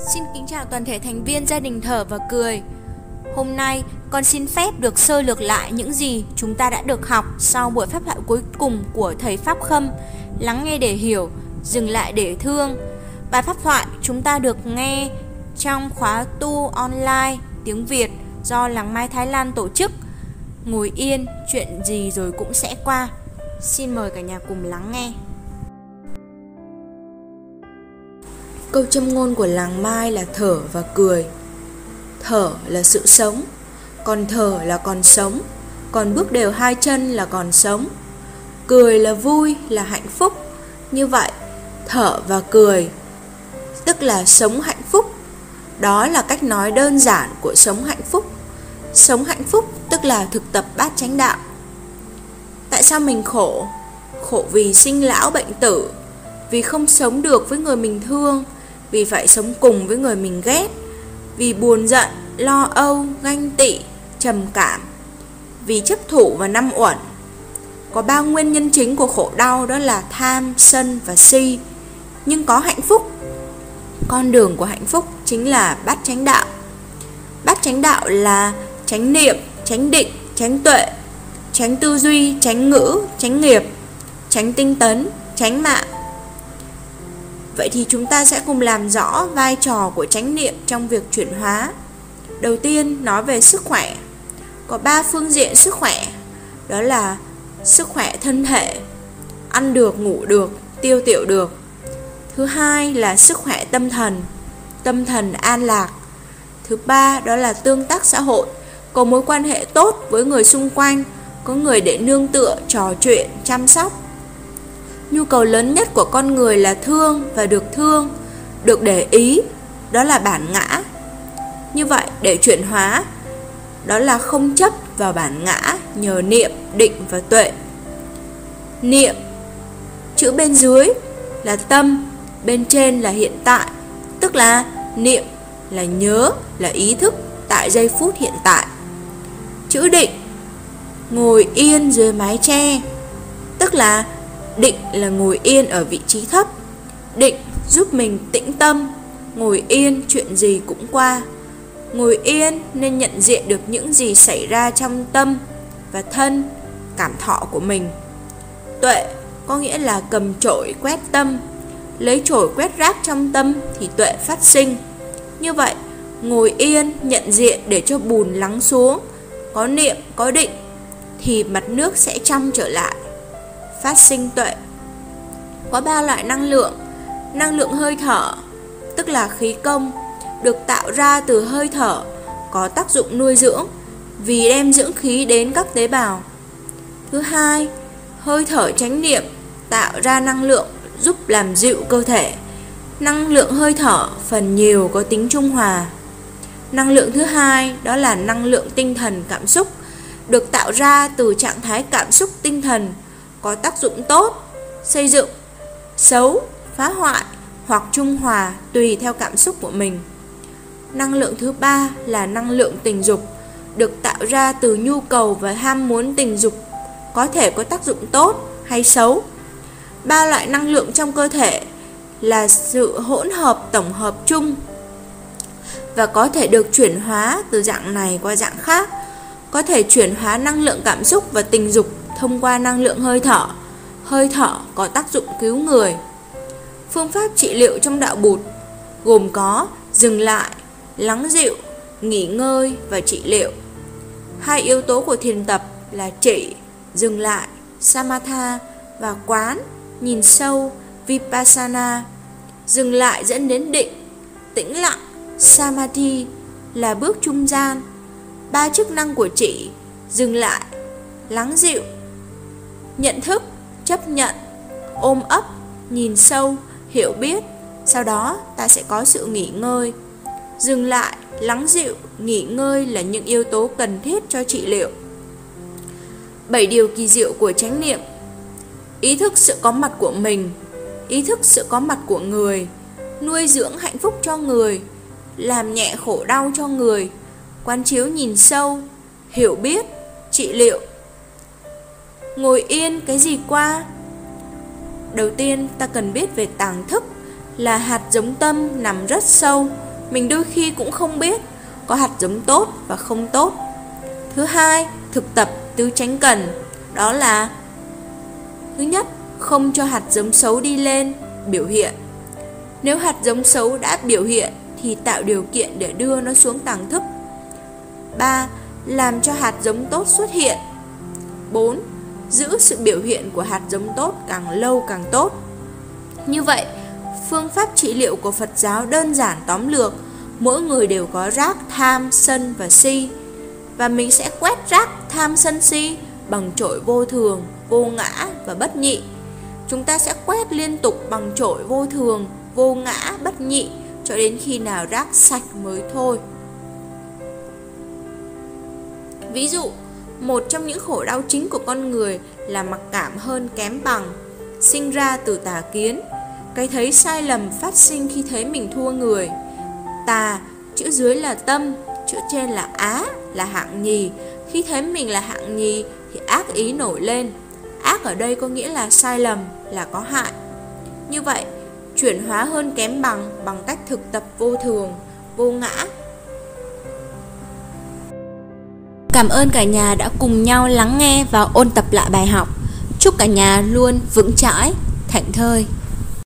Xin kính chào toàn thể thành viên gia đình thở và cười. Hôm nay, con xin phép được sơ lược lại những gì chúng ta đã được học sau buổi pháp thoại cuối cùng của thầy Pháp Khâm. Lắng nghe để hiểu, dừng lại để thương. Bài pháp thoại chúng ta được nghe trong khóa tu online tiếng Việt do Làng Mai Thái Lan tổ chức. Ngồi yên, chuyện gì rồi cũng sẽ qua. Xin mời cả nhà cùng lắng nghe. Câu châm ngôn của làng Mai là thở và cười. Thở là sự sống, còn thở là còn sống, còn bước đều hai chân là còn sống. Cười là vui, là hạnh phúc. Như vậy, thở và cười tức là sống hạnh phúc. Đó là cách nói đơn giản của sống hạnh phúc. Sống hạnh phúc tức là thực tập bát chánh đạo. Tại sao mình khổ? Khổ vì sinh lão bệnh tử, vì không sống được với người mình thương, vì phải sống cùng với người mình ghét, vì buồn giận, lo âu, ganh tị, trầm cảm, vì chấp thủ và năm uẩn. Có ba nguyên nhân chính của khổ đau đó là tham, sân và si. Nhưng có hạnh phúc. Con đường của hạnh phúc chính là bát chánh đạo. Bát chánh đạo là chánh niệm, chánh định, chánh tuệ, tránh tư duy, tránh ngữ, tránh nghiệp, tránh tinh tấn, tránh mạng. Vậy thì chúng ta sẽ cùng làm rõ vai trò của chánh niệm trong việc chuyển hóa. Đầu tiên nói về sức khỏe. Có ba phương diện sức khỏe, đó là sức khỏe thân thể, ăn được, ngủ được, tiêu tiểu được. Thứ hai là sức khỏe tâm thần, tâm thần an lạc. Thứ ba đó là tương tác xã hội, có mối quan hệ tốt với người xung quanh, có người để nương tựa, trò chuyện, chăm sóc. Nhu cầu lớn nhất của con người là thương và được thương, được để ý, đó là bản ngã. Như vậy, để chuyển hóa, đó là không chấp vào bản ngã nhờ niệm, định và tuệ. Niệm, chữ bên dưới là tâm, bên trên là hiện tại, tức là niệm là nhớ, là ý thức tại giây phút hiện tại. Chữ định ngồi yên dưới mái che tức là định là ngồi yên ở vị trí thấp, định giúp mình tĩnh tâm, ngồi yên chuyện gì cũng qua. Ngồi yên nên nhận diện được những gì xảy ra trong tâm và thân, cảm thọ của mình. Tuệ có nghĩa là cầm chổi quét tâm, lấy chổi quét rác trong tâm thì tuệ phát sinh. Như vậy, ngồi yên nhận diện để cho bùn lắng xuống, có niệm, có định thì mặt nước sẽ trong trở lại phát sinh tuệ. Có ba loại năng lượng. Năng lượng hơi thở, tức là khí công, được tạo ra từ hơi thở, có tác dụng nuôi dưỡng, vì đem dưỡng khí đến các tế bào. Thứ hai, hơi thở chánh niệm, tạo ra năng lượng giúp làm dịu cơ thể. Năng lượng hơi thở phần nhiều có tính trung hòa. Năng lượng thứ hai, đó là năng lượng tinh thần cảm xúc, được tạo ra từ trạng thái cảm xúc tinh thần có tác dụng tốt, xây dựng, xấu, phá hoại hoặc trung hòa tùy theo cảm xúc của mình. Năng lượng thứ ba là năng lượng tình dục, được tạo ra từ nhu cầu và ham muốn tình dục, có thể có tác dụng tốt hay xấu. Ba loại năng lượng trong cơ thể là sự hỗn hợp tổng hợp chung và có thể được chuyển hóa từ dạng này qua dạng khác có thể chuyển hóa năng lượng cảm xúc và tình dục thông qua năng lượng hơi thở. Hơi thở có tác dụng cứu người. Phương pháp trị liệu trong đạo bụt gồm có dừng lại, lắng dịu, nghỉ ngơi và trị liệu. Hai yếu tố của thiền tập là trị, dừng lại, samatha và quán, nhìn sâu, vipassana. Dừng lại dẫn đến định, tĩnh lặng, samadhi là bước trung gian ba chức năng của trị, dừng lại lắng dịu nhận thức chấp nhận ôm ấp nhìn sâu hiểu biết. Sau đó ta sẽ có sự nghỉ ngơi. Dừng lại lắng dịu nghỉ ngơi là những yếu tố cần thiết cho trị liệu. Bảy điều kỳ diệu của chánh niệm. Ý thức sự có mặt của mình ý thức sự có mặt của người nuôi dưỡng hạnh phúc cho người làm nhẹ khổ đau cho người quán chiếu nhìn sâu, hiểu biết, trị liệu. Ngồi yên cái gì qua? Đầu tiên ta cần biết về tàng thức là hạt giống tâm nằm rất sâu, mình đôi khi cũng không biết có hạt giống tốt và không tốt. Thứ hai, thực tập tứ tránh cần, đó là Thứ nhất, không cho hạt giống xấu đi lên, biểu hiện. Nếu hạt giống xấu đã biểu hiện thì tạo điều kiện để đưa nó xuống tàng thức. 3. Làm cho hạt giống tốt xuất hiện. 4. Giữ sự biểu hiện của hạt giống tốt càng lâu càng tốt. Như vậy, phương pháp trị liệu của Phật giáo đơn giản tóm lược, mỗi người đều có rác tham, sân và si. Và mình sẽ quét rác tham sân si bằng trội vô thường, vô ngã và bất nhị. Chúng ta sẽ quét liên tục bằng trội vô thường, vô ngã, bất nhị cho đến khi nào rác sạch mới thôi. Ví dụ, một trong những khổ đau chính của con người là mặc cảm hơn kém bằng, sinh ra từ tà kiến, cái thấy sai lầm phát sinh khi thấy mình thua người. Tà, chữ dưới là tâm, chữ trên là á, là hạng nhì. Khi thấy mình là hạng nhì thì ác ý nổi lên. Ác ở đây có nghĩa là sai lầm, là có hại. Như vậy, chuyển hóa hơn kém bằng bằng cách thực tập vô thường, vô ngã. Cảm ơn cả nhà đã cùng nhau lắng nghe và ôn tập lại bài học. Chúc cả nhà luôn vững chãi, thảnh thơi.